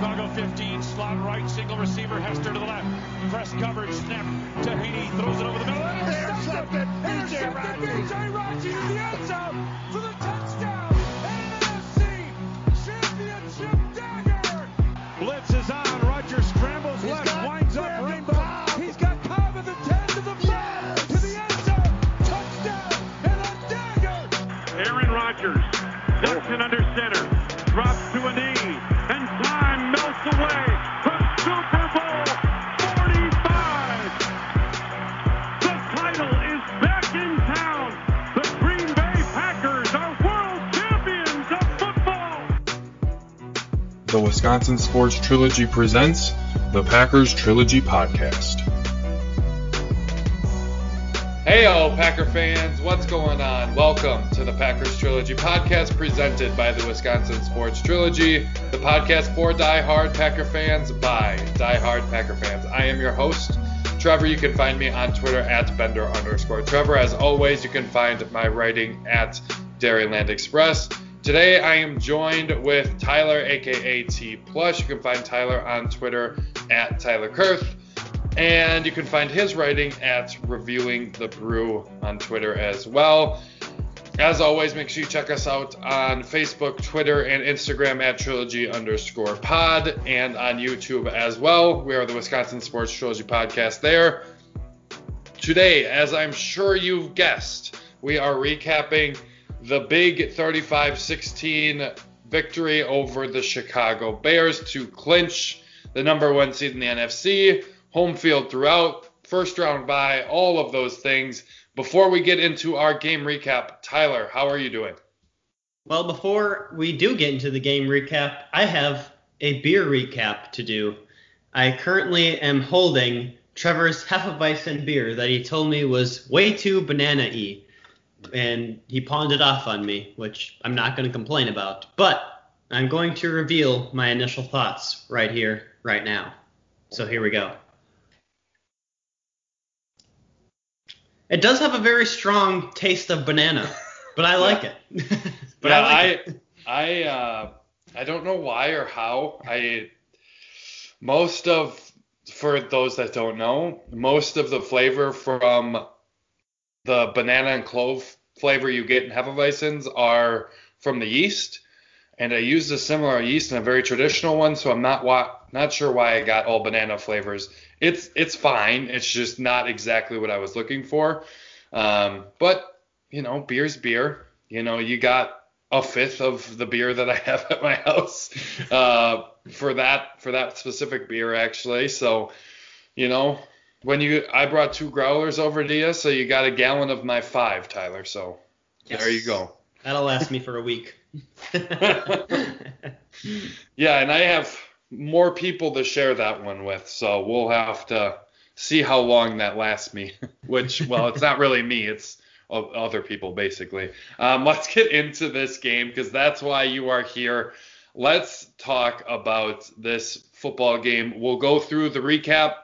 Chicago 15, slot right, single receiver, Hester to the left. Press coverage, snap to Hanie, throws it over the middle. Intercepted! Raji! B.J. Raji Wisconsin Sports Trilogy presents the Packers Trilogy Podcast. Hey, all Packer fans, what's going on? Welcome to the Packers Trilogy Podcast presented by the Wisconsin Sports Trilogy, the podcast for die-hard Packer fans by die-hard Packer fans. I am your host, Trevor. You can find me on Twitter at Bender underscore Trevor. As always, you can find my writing at Dairyland Express. Today I am joined with Tyler, aka T Plus. You can find Tyler on Twitter at Tyler Kurth. And you can find his writing at Reviewing the Brew on Twitter as well. As always, make sure you check us out on Facebook, Twitter, and Instagram at Trilogy underscore pod, and on YouTube as well. We are the Wisconsin Sports Trilogy Podcast there. Today, as I'm sure you've guessed, we are recapping the big 35 16 victory over the Chicago Bears to clinch the number one seed in the NFC, home field throughout, first round bye, all of those things. Before we get into our game recap, Tyler, how are you doing? Well, before we do get into the game recap, I have a beer recap to do. I currently am holding Trevor's Hefeweizen beer that he told me was way too banana-y, and he pawned it off on me, which I'm not going to complain about. But I'm going to reveal my initial thoughts right here, right now. So here we go. It does have a very strong taste of banana, but I like it. but yeah, I like I it. I uh, I don't know why or how. I most of for those that don't know, most of the flavor from the banana and clove flavor you get in Hefeweizens are from the yeast, and I used a similar yeast in a very traditional one, so I'm not not sure why I got all banana flavors. It's it's fine. It's just not exactly what I was looking for. Um, but you know, beer's beer. You know, you got a fifth of the beer that I have at my house uh, for that for that specific beer actually. So, you know, when you I brought two growlers over to you, so you got a gallon of my five, Tyler. So there you go. That'll last me for a week. Yeah, and I have more people to share that one with, so we'll have to see how long that lasts me. Which, well, it's not really me, it's other people basically. Um, let's get into this game because that's why you are here. Let's talk about this football game. We'll go through the recap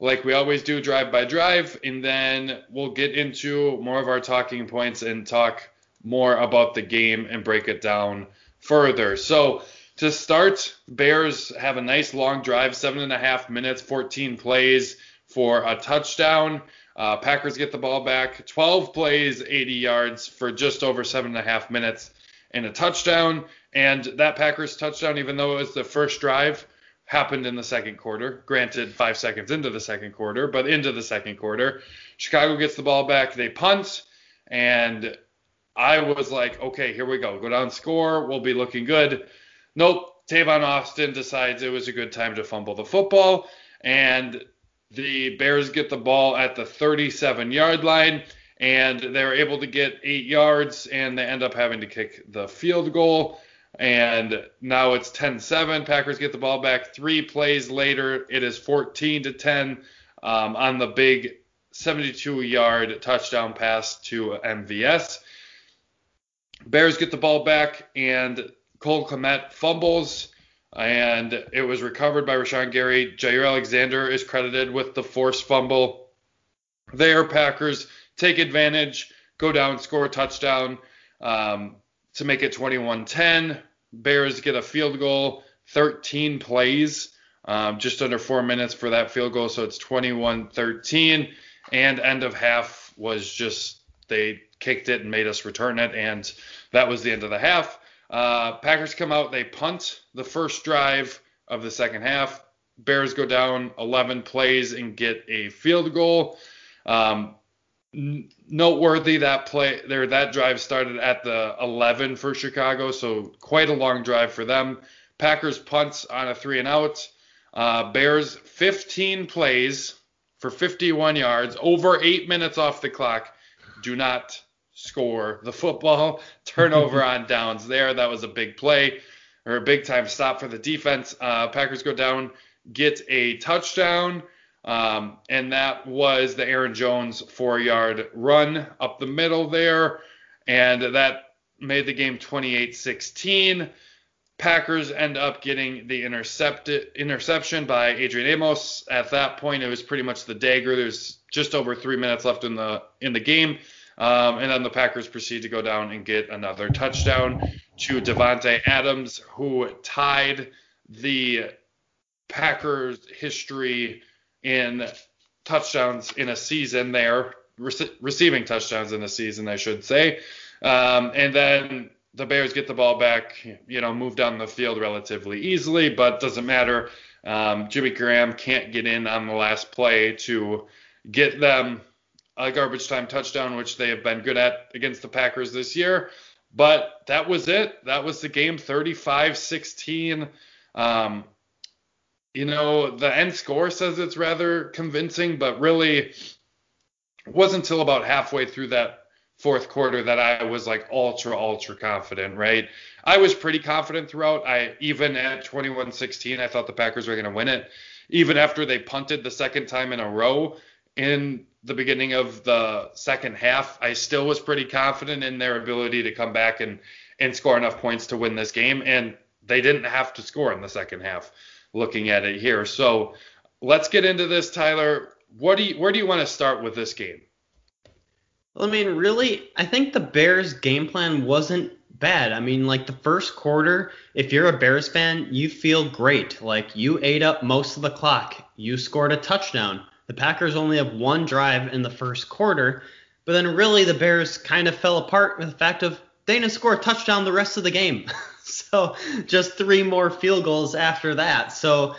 like we always do, drive by drive, and then we'll get into more of our talking points and talk more about the game and break it down further. So to start, Bears have a nice long drive, seven and a half minutes, 14 plays for a touchdown. Uh, Packers get the ball back, 12 plays, 80 yards for just over seven and a half minutes and a touchdown. And that Packers touchdown, even though it was the first drive, happened in the second quarter. Granted, five seconds into the second quarter, but into the second quarter. Chicago gets the ball back, they punt, and I was like, okay, here we go. Go down, score. We'll be looking good. Nope. Tavon Austin decides it was a good time to fumble the football, and the Bears get the ball at the 37 yard line, and they're able to get eight yards, and they end up having to kick the field goal. And now it's 10-7. Packers get the ball back. Three plays later, it is 14 to 10 um, on the big 72-yard touchdown pass to MVS. Bears get the ball back, and Cole Kmet fumbles, and it was recovered by Rashan Gary. Jaire Alexander is credited with the forced fumble. There, Packers take advantage, go down, score a touchdown um, to make it 21 10. Bears get a field goal, 13 plays, um, just under four minutes for that field goal. So it's 21-13, and end of half was just they kicked it and made us return it, and that was the end of the half. Uh, Packers come out, they punt the first drive of the second half. Bears go down 11 plays and get a field goal. Um, noteworthy that play there that drive started at the 11 for Chicago, so quite a long drive for them. Packers punts on a three and out. Uh, Bears 15 plays for 51 yards, over eight minutes off the clock. Do not score the football. Turnover on downs there. That was a big play or a big time stop for the defense. Uh, Packers go down, get a touchdown. Um, and that was the Aaron Jones four yard run up the middle there. And that made the game 28 16. Packers end up getting the intercepted interception by Adrian Amos. At that point, it was pretty much the dagger. There's just over three minutes left in the in the game, um, and then the Packers proceed to go down and get another touchdown to Davante Adams, who tied the Packers history in touchdowns in a season there, rec- receiving touchdowns in a season, I should say. Um, and then the Bears get the ball back, you know, move down the field relatively easily, but doesn't matter. Um, Jimmy Graham can't get in on the last play to get them a garbage time touchdown, which they have been good at against the Packers this year. But that was it. That was the game 35 16. Um, you know, the end score says it's rather convincing, but really wasn't until about halfway through that fourth quarter that I was like ultra, ultra confident, right? I was pretty confident throughout. I even at 21-16, I thought the Packers were going to win it. Even after they punted the second time in a row in the beginning of the second half, I still was pretty confident in their ability to come back and and score enough points to win this game. And they didn't have to score in the second half. Looking at it here, so let's get into this, Tyler. What do you, where do you want to start with this game? Well, I mean, really, I think the Bears' game plan wasn't bad. I mean, like the first quarter, if you're a Bears fan, you feel great. Like you ate up most of the clock. You scored a touchdown. The Packers only have one drive in the first quarter, but then really the Bears kind of fell apart with the fact of they didn't score a touchdown the rest of the game. so just three more field goals after that. So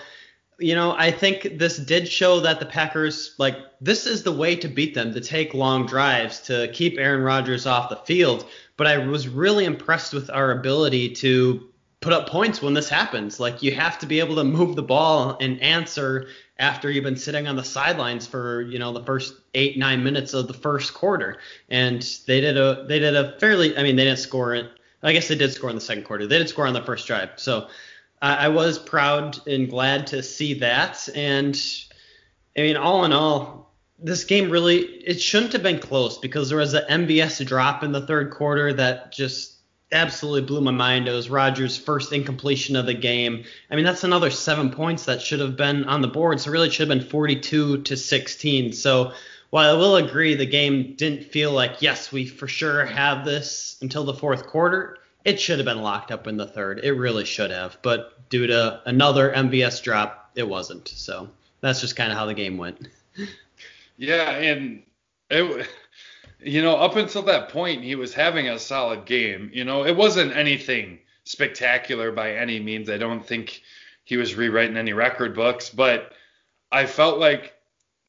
you know, I think this did show that the Packers, like, this is the way to beat them, to take long drives, to keep Aaron Rodgers off the field. But I was really impressed with our ability to put up points when this happens. Like, you have to be able to move the ball and answer after you've been sitting on the sidelines for, you know, the first eight, nine minutes of the first quarter. And they did a, they did a fairly, I mean, they didn't score it. I guess they did score in the second quarter. They did score on the first drive. So, I was proud and glad to see that. And I mean, all in all, this game really it shouldn't have been close because there was an MVS drop in the third quarter that just absolutely blew my mind. It was Rodgers' first incompletion of the game. I mean, that's another seven points that should have been on the board. So really, it should have been 42 to 16. So while I will agree the game didn't feel like yes, we for sure have this until the fourth quarter it should have been locked up in the third. It really should have, but due to another MVS drop, it wasn't. So that's just kind of how the game went. Yeah, and it, you know, up until that point, he was having a solid game. You know, it wasn't anything spectacular by any means. I don't think he was rewriting any record books, but I felt like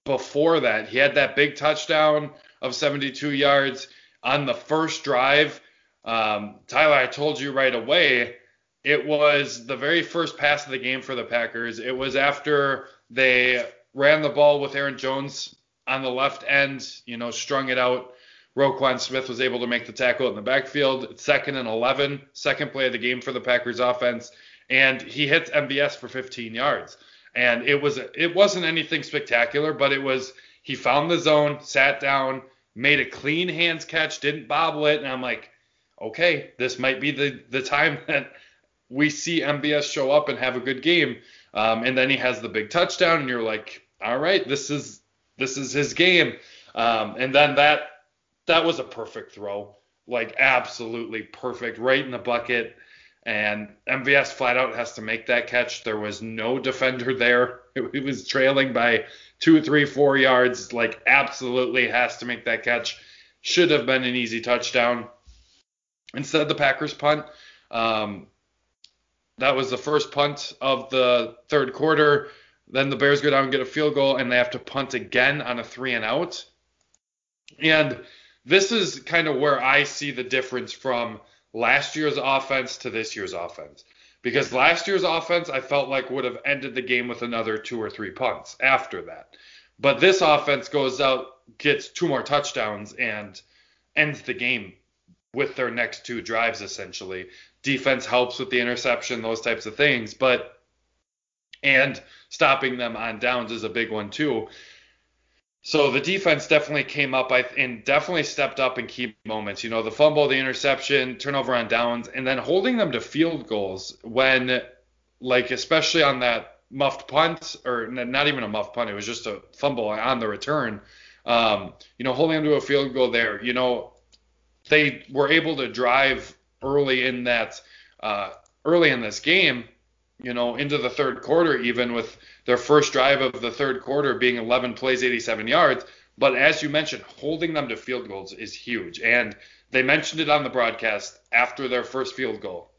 before that, he had that big touchdown of 72 yards on the first drive um, Tyler, I told you right away, it was the very first pass of the game for the Packers. It was after they ran the ball with Aaron Jones on the left end, you know, strung it out. Roquan Smith was able to make the tackle in the backfield. Second and 11, second play of the game for the Packers offense, and he hits MVS for 15 yards. And it was it wasn't anything spectacular, but it was he found the zone, sat down, made a clean hands catch, didn't bobble it, and I'm like, okay, this might be the the time that we see MVS show up and have a good game. Um, and then he has the big touchdown, and you're like, all right, this is this is his game. Um, and then that that was a perfect throw, like absolutely perfect, right in the bucket. And MVS flat out has to make that catch. There was no defender there. He was trailing by two, three, four yards. Like absolutely has to make that catch. Should have been an easy touchdown. Instead, the Packers punt. Um, that was the first punt of the third quarter. Then the Bears go down and get a field goal, and they have to punt again on a three and out. And this is kind of where I see the difference from last year's offense to this year's offense. Because last year's offense, I felt like would have ended the game with another two or three punts after that. But this offense goes out, gets two more touchdowns, and ends the game with their next two drives, essentially. Defense helps with the interception, those types of things. But, and stopping them on downs is a big one, too. So the defense definitely came up and definitely stepped up in key moments. You know, the fumble, the interception, turnover on downs, and then holding them to field goals when, like, especially on that muffed punt, or not even a muffed punt, it was just a fumble on the return. Um, you know, holding them to a field goal there. You know, they were able to drive early in that, uh, early in this game. You know, into the third quarter, even with their first drive of the third quarter being 11 plays, 87 yards. But as you mentioned, holding them to field goals is huge. And they mentioned it on the broadcast after their first field goal.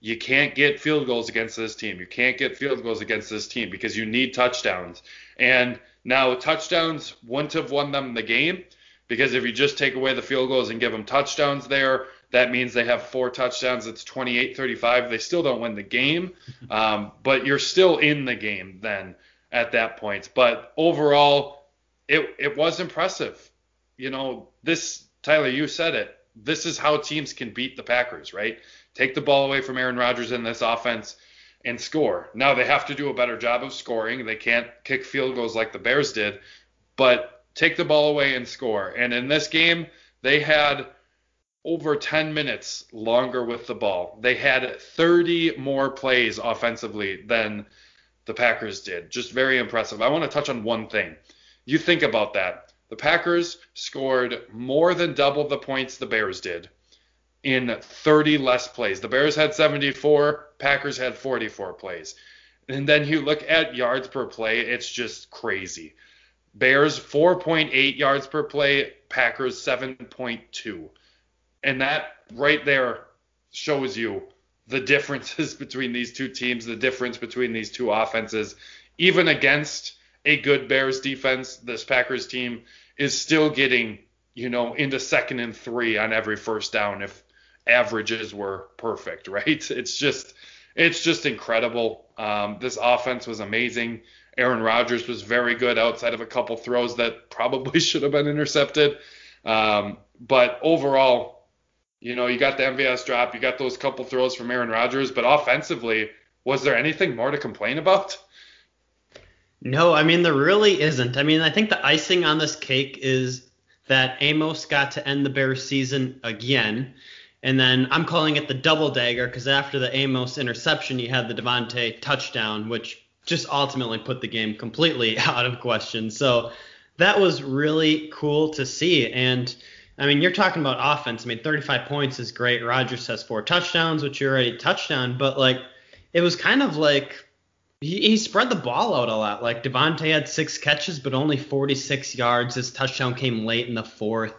You can't get field goals against this team. You can't get field goals against this team because you need touchdowns. And now touchdowns wouldn't have won them the game because if you just take away the field goals and give them touchdowns there, that means they have four touchdowns. It's 28 35. They still don't win the game, um, but you're still in the game then at that point. But overall, it, it was impressive. You know, this, Tyler, you said it. This is how teams can beat the Packers, right? Take the ball away from Aaron Rodgers in this offense and score. Now they have to do a better job of scoring. They can't kick field goals like the Bears did, but take the ball away and score. And in this game, they had over 10 minutes longer with the ball. They had 30 more plays offensively than the Packers did. Just very impressive. I want to touch on one thing. You think about that. The Packers scored more than double the points the Bears did in 30 less plays. The Bears had 74, Packers had 44 plays. And then you look at yards per play, it's just crazy. Bears 4.8 yards per play, Packers 7.2. And that right there shows you the differences between these two teams, the difference between these two offenses. Even against a good Bears defense, this Packers team is still getting, you know, into second and three on every first down if averages were perfect, right? It's just it's just incredible. Um, this offense was amazing. Aaron Rodgers was very good outside of a couple throws that probably should have been intercepted. Um, but overall, you know, you got the MVS drop, you got those couple throws from Aaron Rodgers, but offensively, was there anything more to complain about? No, I mean there really isn't. I mean, I think the icing on this cake is that Amos got to end the Bears season again. And then I'm calling it the double dagger because after the Amos interception, you had the Davante touchdown, which just ultimately put the game completely out of question. So that was really cool to see. And I mean, you're talking about offense. I mean, 35 points is great. Rodgers has four touchdowns, which you already touched on, but like it was kind of like he, he spread the ball out a lot. Like Davante had six catches, but only 46 yards. His touchdown came late in the fourth.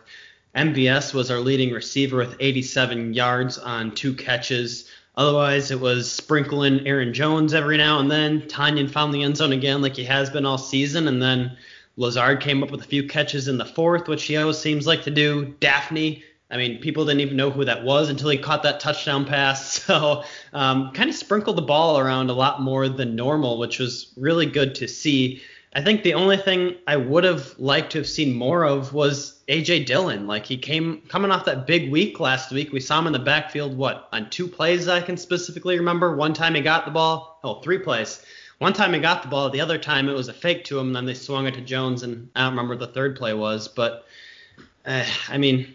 MVS was our leading receiver with 87 yards on two catches. Otherwise, it was sprinkling Aaron Jones every now and then. Tonyan found the end zone again, like he has been all season, and then Lazard came up with a few catches in the fourth, which he always seems like to do. Dafney, I mean, people didn't even know who that was until he caught that touchdown pass. So, um, kind of sprinkled the ball around a lot more than normal, which was really good to see. I think the only thing I would have liked to have seen more of was AJ Dillon. Like he came coming off that big week last week. We saw him in the backfield, what, on two plays I can specifically remember. One time he got the ball, oh, three plays. One time he got the ball, the other time it was a fake to him, and then they swung it to Jones, and I don't remember the third play was, but uh, I mean,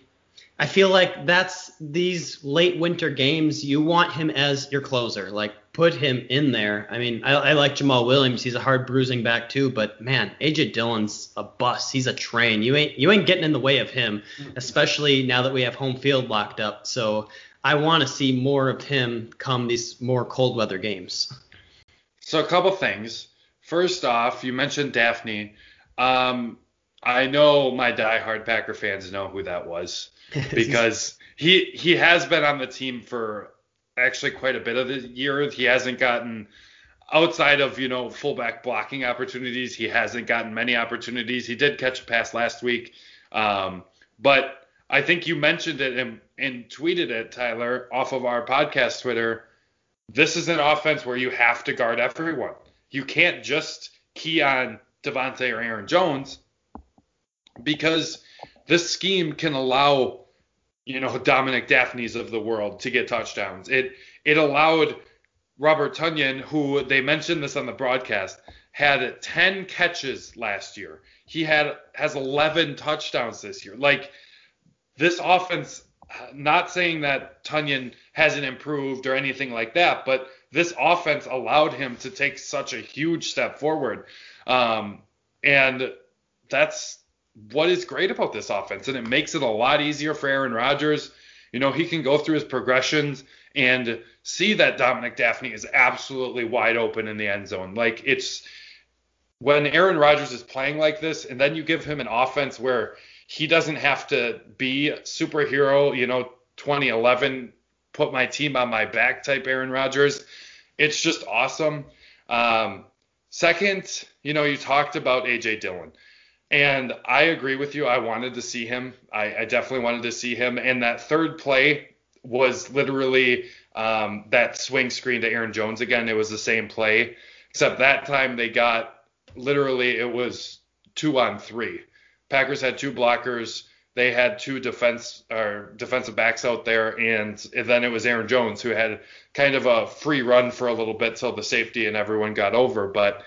I feel like that's these late winter games. You want him as your closer, like put him in there. I mean, I, I like Jamaal Williams. He's a hard bruising back too, but man, AJ Dillon's a bus. He's a train. You ain't you ain't getting in the way of him, especially now that we have home field locked up. So I want to see more of him come these more cold weather games. So a couple things. First off, you mentioned Dafney. Um, I know my diehard Packer fans know who that was because he he has been on the team for actually quite a bit of the year. He hasn't gotten outside of you know fullback blocking opportunities. He hasn't gotten many opportunities. He did catch a pass last week, um, but I think you mentioned it and, and tweeted it, Tyler, off of our podcast Twitter. This is an offense where you have to guard everyone. You can't just key on Davante or Aaron Jones because this scheme can allow you know Dominic Dafney's of the world to get touchdowns. It it allowed Robert Tonyan, who they mentioned this on the broadcast, had 10 catches last year. He had has 11 touchdowns this year. Like this offense, not saying that Tonyan hasn't improved or anything like that, but this offense allowed him to take such a huge step forward. Um, and that's what is great about this offense. And it makes it a lot easier for Aaron Rodgers. You know, he can go through his progressions and see that Dominic Dafney is absolutely wide open in the end zone. Like it's when Aaron Rodgers is playing like this, and then you give him an offense where he doesn't have to be superhero, you know, 2011, put my team on my back type Aaron Rodgers. It's just awesome. Um, second, you know, you talked about AJ Dillon. And I agree with you. I wanted to see him. I, I definitely wanted to see him. And that third play was literally um, that swing screen to Aaron Jones again. It was the same play, except that time they got literally it was two on three. Packers had two blockers. They had two defense or defensive backs out there, and, then it was Aaron Jones who had kind of a free run for a little bit till the safety and everyone got over. But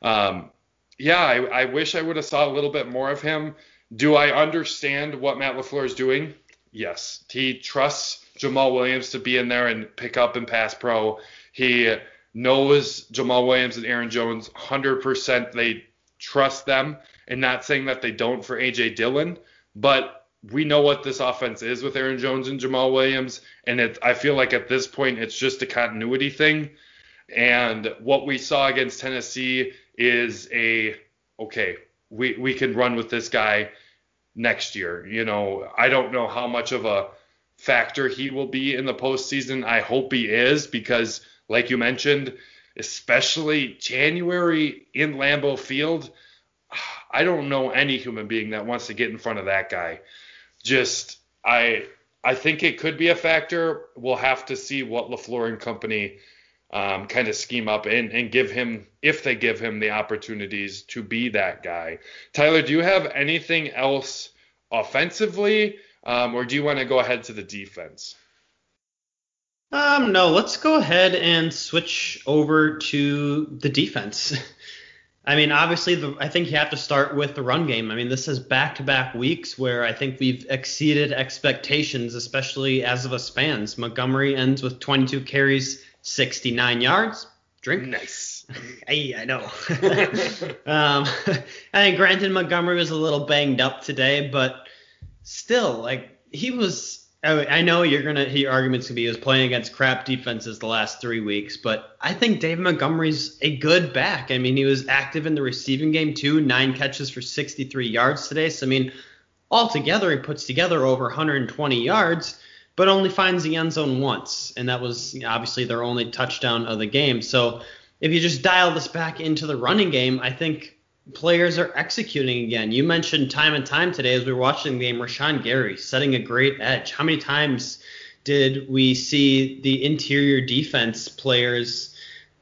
um, yeah, I, I wish I would have saw a little bit more of him. Do I understand what Matt LaFleur is doing? Yes. He trusts Jamaal Williams to be in there and pick up and pass pro. He knows Jamaal Williams and Aaron Jones 100%. They trust them, and not saying that they don't for AJ Dillon, but we know what this offense is with Aaron Jones and Jamaal Williams, and it, I feel like at this point it's just a continuity thing. And what we saw against Tennessee is a okay, we we can run with this guy next year. You know, I don't know how much of a factor he will be in the postseason. I hope he is because, like you mentioned, especially January in Lambeau Field, I don't know any human being that wants to get in front of that guy. Just I I think it could be a factor. We'll have to see what LaFleur and company um, kind of scheme up and, and give him, if they give him the opportunities to be that guy. Tyler, do you have anything else offensively, um, or do you want to go ahead to the defense? Um, no, let's go ahead and switch over to the defense. I mean, obviously, the, I think you have to start with the run game. I mean, this is back-to-back weeks where I think we've exceeded expectations, especially as of us fans. Montgomery ends with 22 carries, 69 yards. Drink. Nice. hey, I know. um, I think granted Montgomery was a little banged up today, but still, like he was. I know you're gonna. Your arguments gonna be he was playing against crap defenses the last three weeks, but I think Dave Montgomery's a good back. I mean, he was active in the receiving game too, nine catches for 63 yards today. So I mean, altogether he puts together over 120 yards but only finds the end zone once, and that was obviously their only touchdown of the game. So if you just dial this back into the running game, I think players are executing again. You mentioned time and time today as we were watching the game, Rashan Gary setting a great edge. How many times did we see the interior defense players?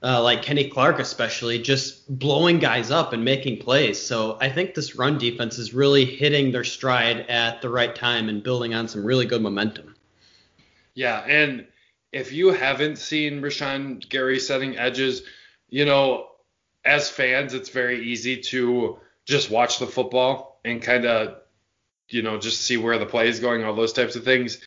Uh, like Kenny Clark, especially, just blowing guys up and making plays. So I think this run defense is really hitting their stride at the right time and building on some really good momentum. Yeah, and if you haven't seen Rashan Gary setting edges, you know, as fans, it's very easy to just watch the football and kind of, you know, just see where the play is going, all those types of things.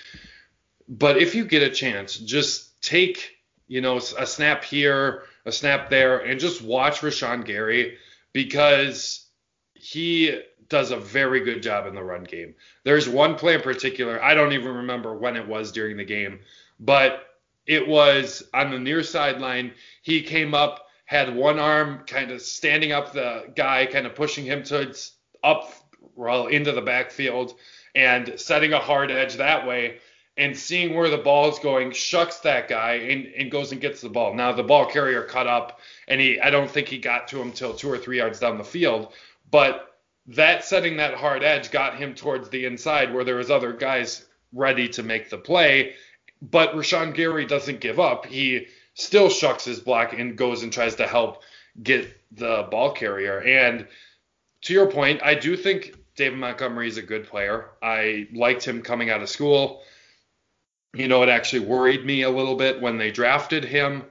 But if you get a chance, just take, you know, a snap here, a snap there, and just watch Rashan Gary because he does a very good job in the run game. There's one play in particular, I don't even remember when it was during the game, but it was on the near sideline. He came up, had one arm kind of standing up the guy, kind of pushing him towards up well into the backfield and setting a hard edge that way and seeing where the ball is going, shucks that guy and, and goes and gets the ball. Now the ball carrier cut up and he I don't think he got to him till two or three yards down the field, but that setting that hard edge got him towards the inside where there was other guys ready to make the play. But Rashan Gary doesn't give up. He still shucks his block and goes and tries to help get the ball carrier. And to your point, I do think David Montgomery is a good player. I liked him coming out of school. You know, it actually worried me a little bit when they drafted him.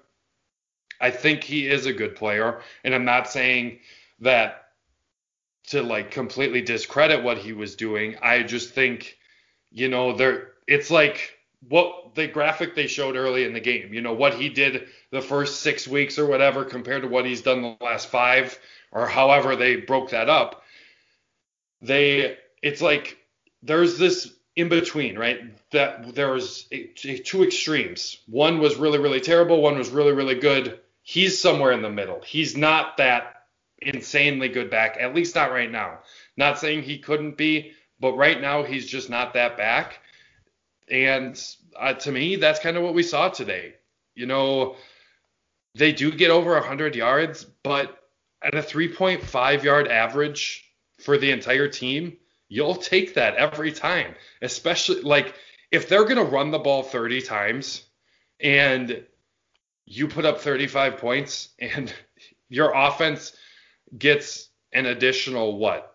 I think he is a good player, and I'm not saying that to like completely discredit what he was doing. I just think, you know, there it's like what the graphic they showed early in the game, you know, what he did the first 6 weeks or whatever compared to what he's done the last 5 or however they broke that up. They it's like there's this in between, right? That there was a, two extremes. One was really, really terrible. One was really, really good. He's somewhere in the middle. He's not that insanely good back, at least not right now. Not saying he couldn't be, but right now he's just not that back. And uh, to me, that's kind of what we saw today. You know, they do get over 100 yards, but at a 3.5 yard average for the entire team, you'll take that every time. Especially like if they're going to run the ball 30 times and you put up 35 points and your offense gets an additional what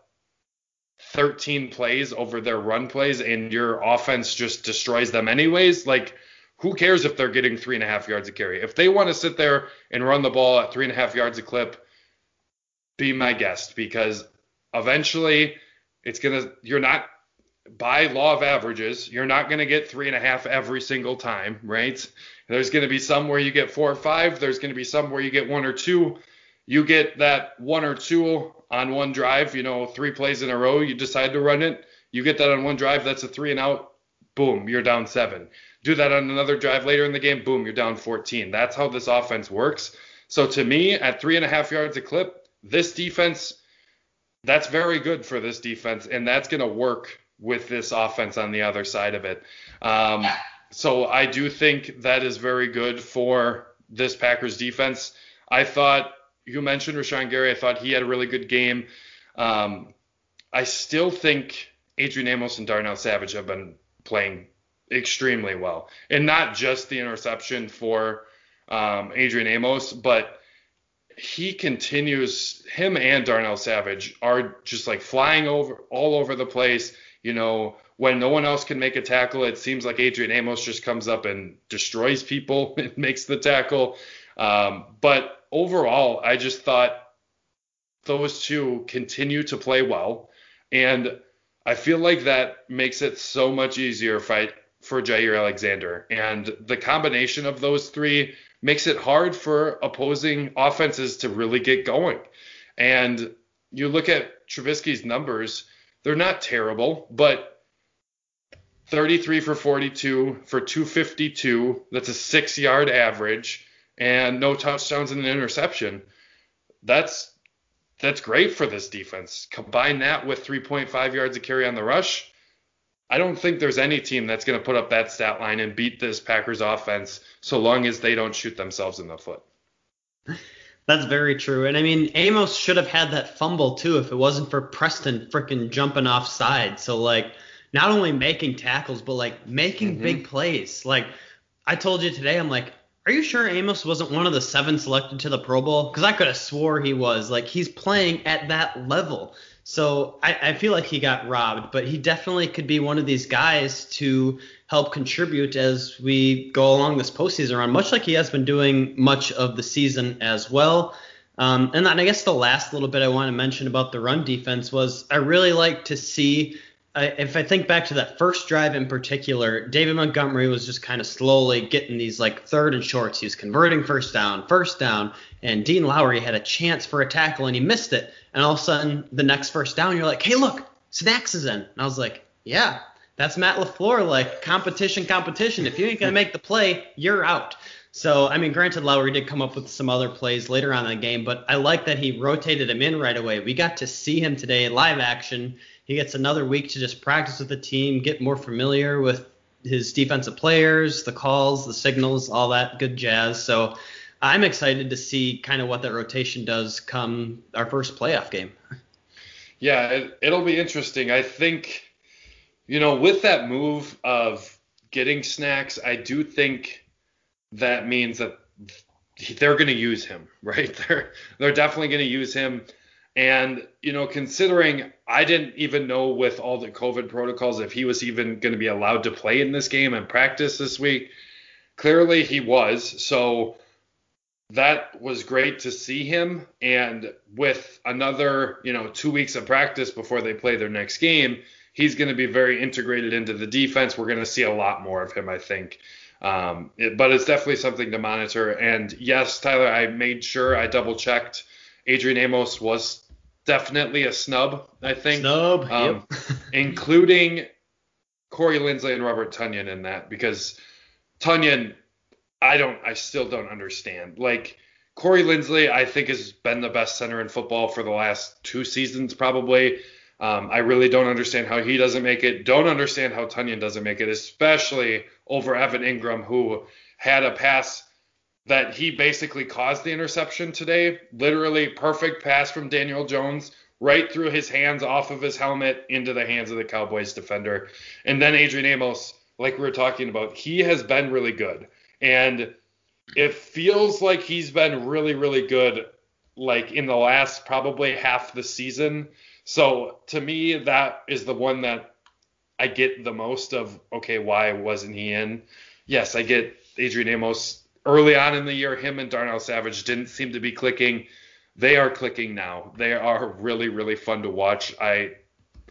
13 plays over their run plays and your offense just destroys them anyways like who cares if they're getting three and a half yards a carry if they want to sit there and run the ball at three and a half yards a clip be my guest because eventually it's gonna you're not by law of averages, you're not to get three and a half every single time, right? There's to be some where you get four or five. There's to be some where you get one or two. You get that one or two on one drive, you know, three plays in a row, you decide to run it. You get that on one drive, that's a three and out. Boom, you're down seven. Do that on another drive later in the game, boom, you're down 14. That's how this offense works. So to me, at three and a half yards a clip, this defense that's very good for this defense, and that's going to work with this offense on the other side of it. Um, so I do think that is very good for this Packers defense. I thought you mentioned Rashan Gary. I thought he had a really good game. Um, I still think Adrian Amos and Darnell Savage have been playing extremely well, and not just the interception for um, Adrian Amos, but he continues him and Darnell Savage are just like flying over all over the place. You know, when no one else can make a tackle, it seems like Adrian Amos just comes up and destroys people and makes the tackle. Um, but overall, I just thought those two continue to play well, and I feel like that makes it so much easier fight for Jaire Alexander. And the combination of those three makes it hard for opposing offenses to really get going. And you look at Trubisky's numbers, they're not terrible, but 33 for 42 for 252, that's a six yard average, and no touchdowns and an interception. That's that's great for this defense. Combine that with 3.5 yards of carry on the rush, I don't think there's any team that's going to put up that stat line and beat this Packers offense so long as they don't shoot themselves in the foot. That's very true. And I mean, Amos should have had that fumble too if it wasn't for Preston freaking jumping off side. So like not only making tackles but like making mm-hmm. big plays. Like I told you today, I'm like, are you sure Amos wasn't one of the seven selected to the Pro Bowl? Because I could have swore he was. Like he's playing at that level. So I, I, feel like he got robbed, but he definitely could be one of these guys to help contribute as we go along this postseason run, much like he has been doing much of the season as well. Um, and then I guess the last little bit I want to mention about the run defense was I really like to see. If I think back to that first drive in particular, David Montgomery was just kind of slowly getting these like third and shorts. He was converting first down, first down, and Dean Lowry had a chance for a tackle and he missed it and all of a sudden the next first down you're like, hey look, Snacks is in, and I was like, yeah, that's Matt LaFleur, like competition, competition. If you ain't gonna make the play, you're out. So I mean, granted, Lowry did come up with some other plays later on in the game, but I like that he rotated him in right away. We got to see him today live action. He gets another week to just practice with the team, get more familiar with his defensive players, the calls, the signals, all that good jazz. So I'm excited to see kind of what that rotation does come our first playoff game. Yeah, it, it'll be interesting. I think, you know, with that move of getting snacks, I do think that means that they're going to use him, right? They're they're definitely going to use him. And you know, considering I didn't even know with all the COVID protocols if he was even going to be allowed to play in this game and practice this week. Clearly, he was. So that was great to see him. And with another, you know, two weeks of practice before they play their next game, he's going to be very integrated into the defense. We're going to see a lot more of him, I think. Um, it, but it's definitely something to monitor. And yes, Tyler, I made sure I double checked. Adrian Amos was definitely a snub, I think. Snub, um, yep. including Corey Linsley and Robert Tonyan in that because Tonyan, I don't, I still don't understand. Like Corey Linsley, I think has been the best center in football for the last two seasons probably. Um, I really don't understand how he doesn't make it. Don't understand how Tonyan doesn't make it, especially over Evan Engram, who had a pass that he basically caused the interception today. Literally perfect pass from Daniel Jones right through his hands, off of his helmet, into the hands of the Cowboys defender. And then Adrian Amos, like we were talking about, he has been really good. And it feels like he's been really, really good, like in the last probably half the season. So to me, that is the one that I get the most of. Okay, why wasn't he in? Yes, I get Adrian Amos early on in the year. Him and Darnell Savage didn't seem to be clicking. They are clicking now. They are really, really fun to watch. I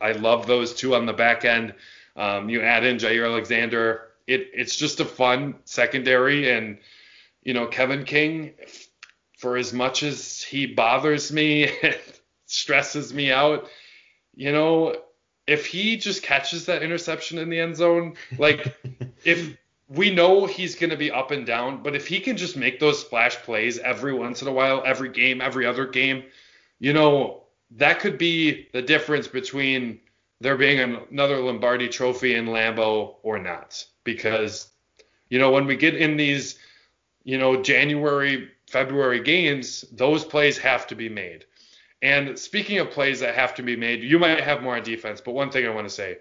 I love those two on the back end. Um, you add in Jaire Alexander. It it's just a fun secondary, and you know Kevin King. For as much as he bothers me, stresses me out. You know, if he just catches that interception in the end zone, like if we know he's going to be up and down, but if he can just make those splash plays every once in a while, every game, every other game, you know, that could be the difference between there being another Lombardi trophy in Lambeau or not. Because, you know, when we get in these, you know, January, February games, those plays have to be made. And speaking of plays that have to be made, you might have more on defense, but one thing I want to say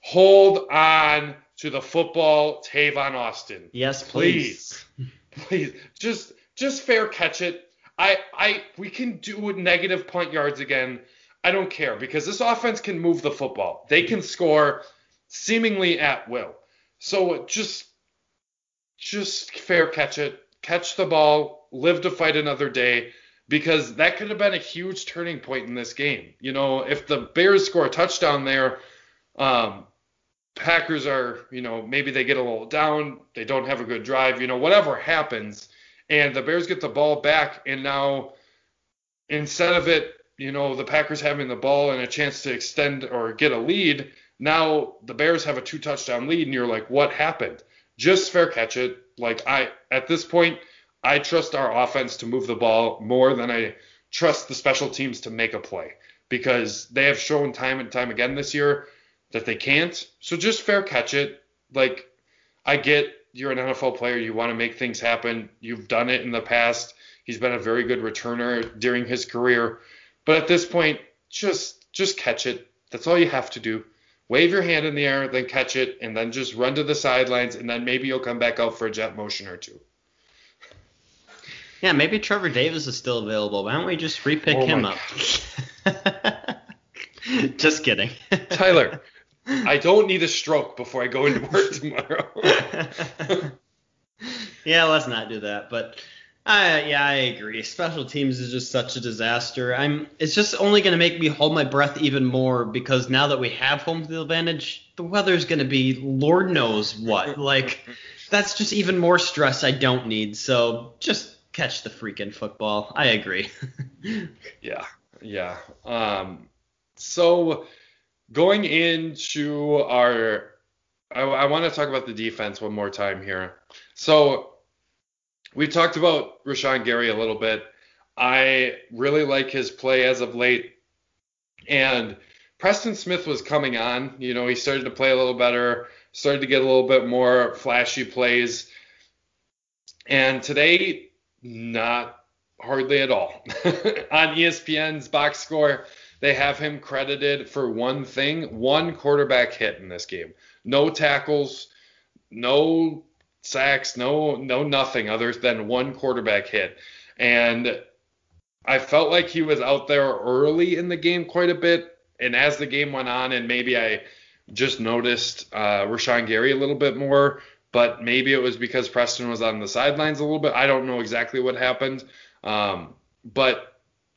hold on to the football, Tavon Austin. Yes, please. Please. please. Just just fair catch it. I I we can do negative point yards again. I don't care because this offense can move the football. They can score seemingly at will. So just just fair catch it. Catch the ball, live to fight another day because that could have been a huge turning point in this game. You know, if the Bears score a touchdown there, um, Packers are, you know, maybe they get a little down, they don't have a good drive, you know, whatever happens, and the Bears get the ball back, and now instead of it, you know, the Packers having the ball and a chance to extend or get a lead, now the Bears have a two touchdown lead, and you're like, what happened? Just fair catch it. Like I, at this point, I trust our offense to move the ball more than I trust the special teams to make a play because they have shown time and time again this year that they can't. So just fair catch it. Like I get you're an NFL player, you want to make things happen. You've done it in the past. He's been a very good returner during his career. But at this point, just just catch it. That's all you have to do. Wave your hand in the air, then catch it, and then just run to the sidelines, and then maybe you'll come back out for a jet motion or two. Yeah, maybe Trevor Davis is still available. Why don't we just repick Oh him up? just kidding. Tyler, I don't need a stroke before I go into work tomorrow. yeah, let's not do that. But I, yeah, I agree. Special teams is just such a disaster. I'm. It's just only going to make me hold my breath even more because now that we have home field advantage, the weather's going to be Lord knows what. Like, that's just even more stress I don't need. So just catch the freaking football. I agree. yeah, yeah. Um, so going into our I, I want to talk about the defense one more time here. So we talked about Rashan Gary a little bit. I really like his play as of late. And Preston Smith was coming on. You know, he started to play a little better, started to get a little bit more flashy plays. And today, not hardly at all. on ESPN's box score, they have him credited for one thing one quarterback hit in this game. No tackles, no sacks, no no nothing other than one quarterback hit. And I felt like he was out there early in the game quite a bit, and as the game went on, and maybe I just noticed uh, Rashan Gary a little bit more, but maybe it was because Preston was on the sidelines a little bit. I don't know exactly what happened, um, but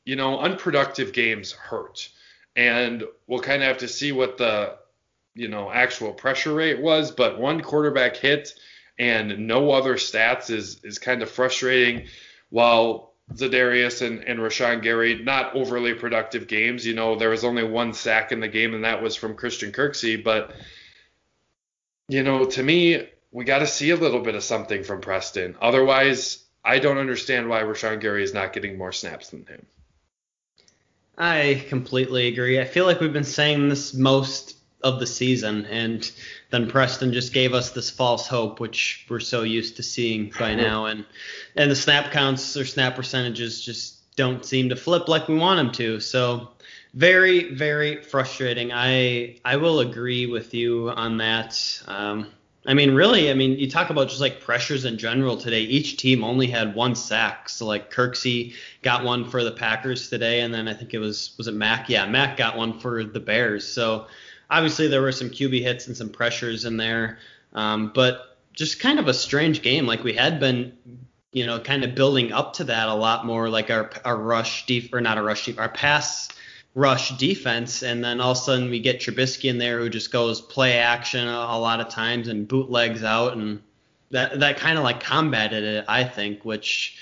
you know, unproductive games hurt, and we'll kind of have to see what the you know actual pressure rate was. But one quarterback hit and no other stats is is kind of frustrating. While Za'Darius and, and Rashan Gary, not overly productive games. You know, there was only one sack in the game, and that was from Christian Kirksey. But, you know, to me, we got to see a little bit of something from Preston. Otherwise, I don't understand why Rashan Gary is not getting more snaps than him. I completely agree. I feel like we've been saying this most of the season, and then Preston just gave us this false hope, which we're so used to seeing by now, and and the snap counts or snap percentages just don't seem to flip like we want them to. So very very frustrating. I I will agree with you on that. Um, I mean, really, I mean, you talk about just like pressures in general today. Each team only had one sack. So like Kirksey got one for the Packers today, and then I think it was was it Mack? Yeah, Mack got one for the Bears. So obviously there were some QB hits and some pressures in there, um, but just kind of a strange game. Like we had been, you know, kind of building up to that a lot more. Like our our rush deep or not a rush deep, our pass rush defense, and then all of a sudden we get Trubisky in there who just goes play action a, a lot of times and bootlegs out, and that that kind of like combated it, I think. Which,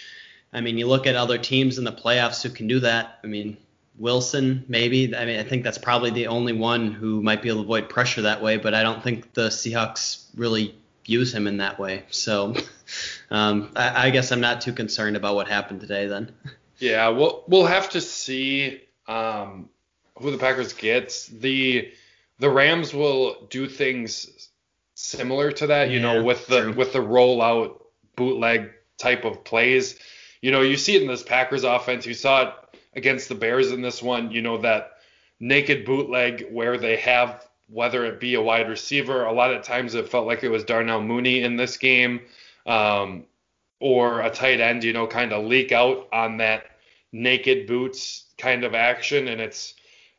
I mean, you look at other teams in the playoffs who can do that. I mean, Wilson, maybe. I mean, I think that's probably the only one who might be able to avoid pressure that way, but I don't think the Seahawks really use him in that way. So um, I, I, guess I'm not too concerned about what happened today then. Yeah, we'll we'll have to see um, who the Packers gets. The the Rams will do things similar to that, you yeah, know, with the true. with the rollout bootleg type of plays. You know, you see it in this Packers offense. You saw it against the Bears in this one, you know, that naked bootleg where they have, whether it be a wide receiver, a lot of times it felt like it was Darnell Mooney in this game, um, or a tight end, you know, kind of leak out on that naked boots kind of action. And it's,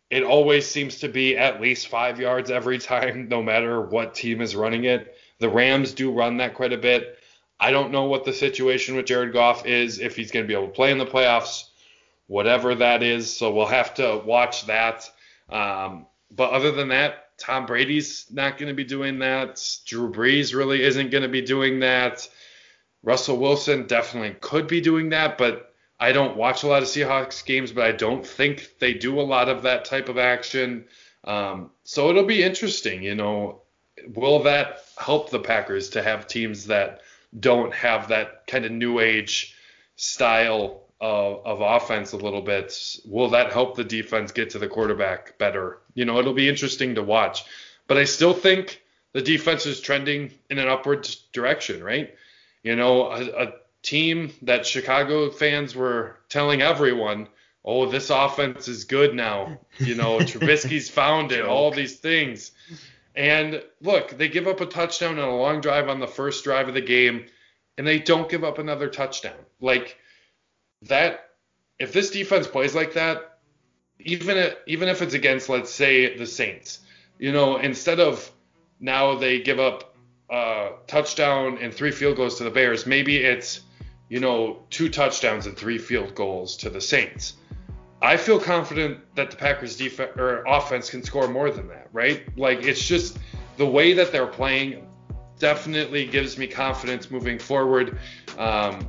it always seems to be at least five yards every time, no matter what team is running it. The Rams do run that quite a bit. I don't know what the situation with Jared Goff is, if he's going to be able to play in the playoffs whatever that is. So we'll have to watch that. Um, but other than that, Tom Brady's not going to be doing that. Drew Brees really isn't going to be doing that. Russell Wilson definitely could be doing that, but I don't watch a lot of Seahawks games, but I don't think they do a lot of that type of action. Um, so it'll be interesting, you know, will that help the Packers to have teams that don't have that kind of new age style of, of offense a little bit. Will that help the defense get to the quarterback better? You know, it'll be interesting to watch. But I still think the defense is trending in an upward direction, right? You know, a, a team that Chicago fans were telling everyone, oh, this offense is good now. You know, Trubisky's found it, all these things. And look, they give up a touchdown on a long drive on the first drive of the game, and they don't give up another touchdown. Like, that if this defense plays like that, even if, even if it's against let's say the Saints, you know, instead of now they give up a touchdown and three field goals to the Bears, maybe it's you know two touchdowns and three field goals to the Saints. I feel confident that the Packers defense or offense can score more than that, right? Like it's just the way that they're playing definitely gives me confidence moving forward. Um,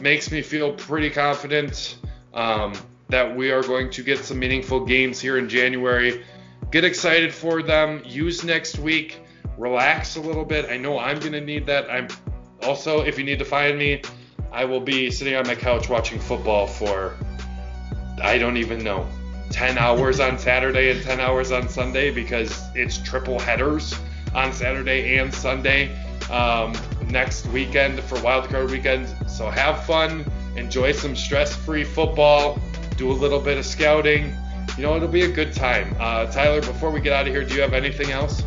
makes me feel pretty confident um, that we are going to get some meaningful games here in January. Get excited for them. Use next week. relax a little bit. I know I'm going to need that. I'm also, if you need to find me, I will be sitting on my couch watching football for, I don't even know, 10 hours on Saturday and 10 hours on Sunday because it's triple headers on Saturday and Sunday um, next weekend for wildcard weekend. So have fun, enjoy some stress-free football, do a little bit of scouting. You know, it'll be a good time. Uh, Tyler, before we get out of here, do you have anything else?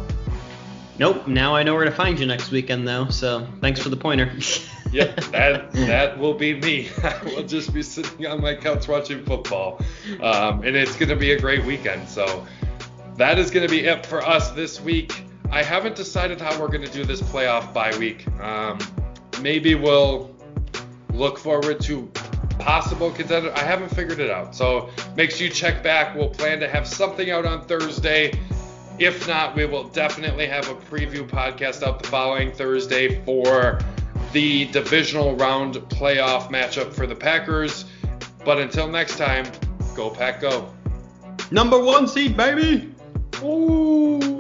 Nope. Now I know where to find you next weekend, though. So thanks for the pointer. yep, that that will be me. I will just be sitting on my couch watching football, um, and it's going to be a great weekend. So that is going to be it for us this week. I haven't decided how we're going to do this playoff bye week. Um, maybe we'll look forward to possible contender. I haven't figured it out. So make sure you check back. We'll plan to have something out on Thursday. If not, we will definitely have a preview podcast out the following Thursday for the divisional round playoff matchup for the Packers. But until next time, go Pack Go. Number one seed, baby. Ooh.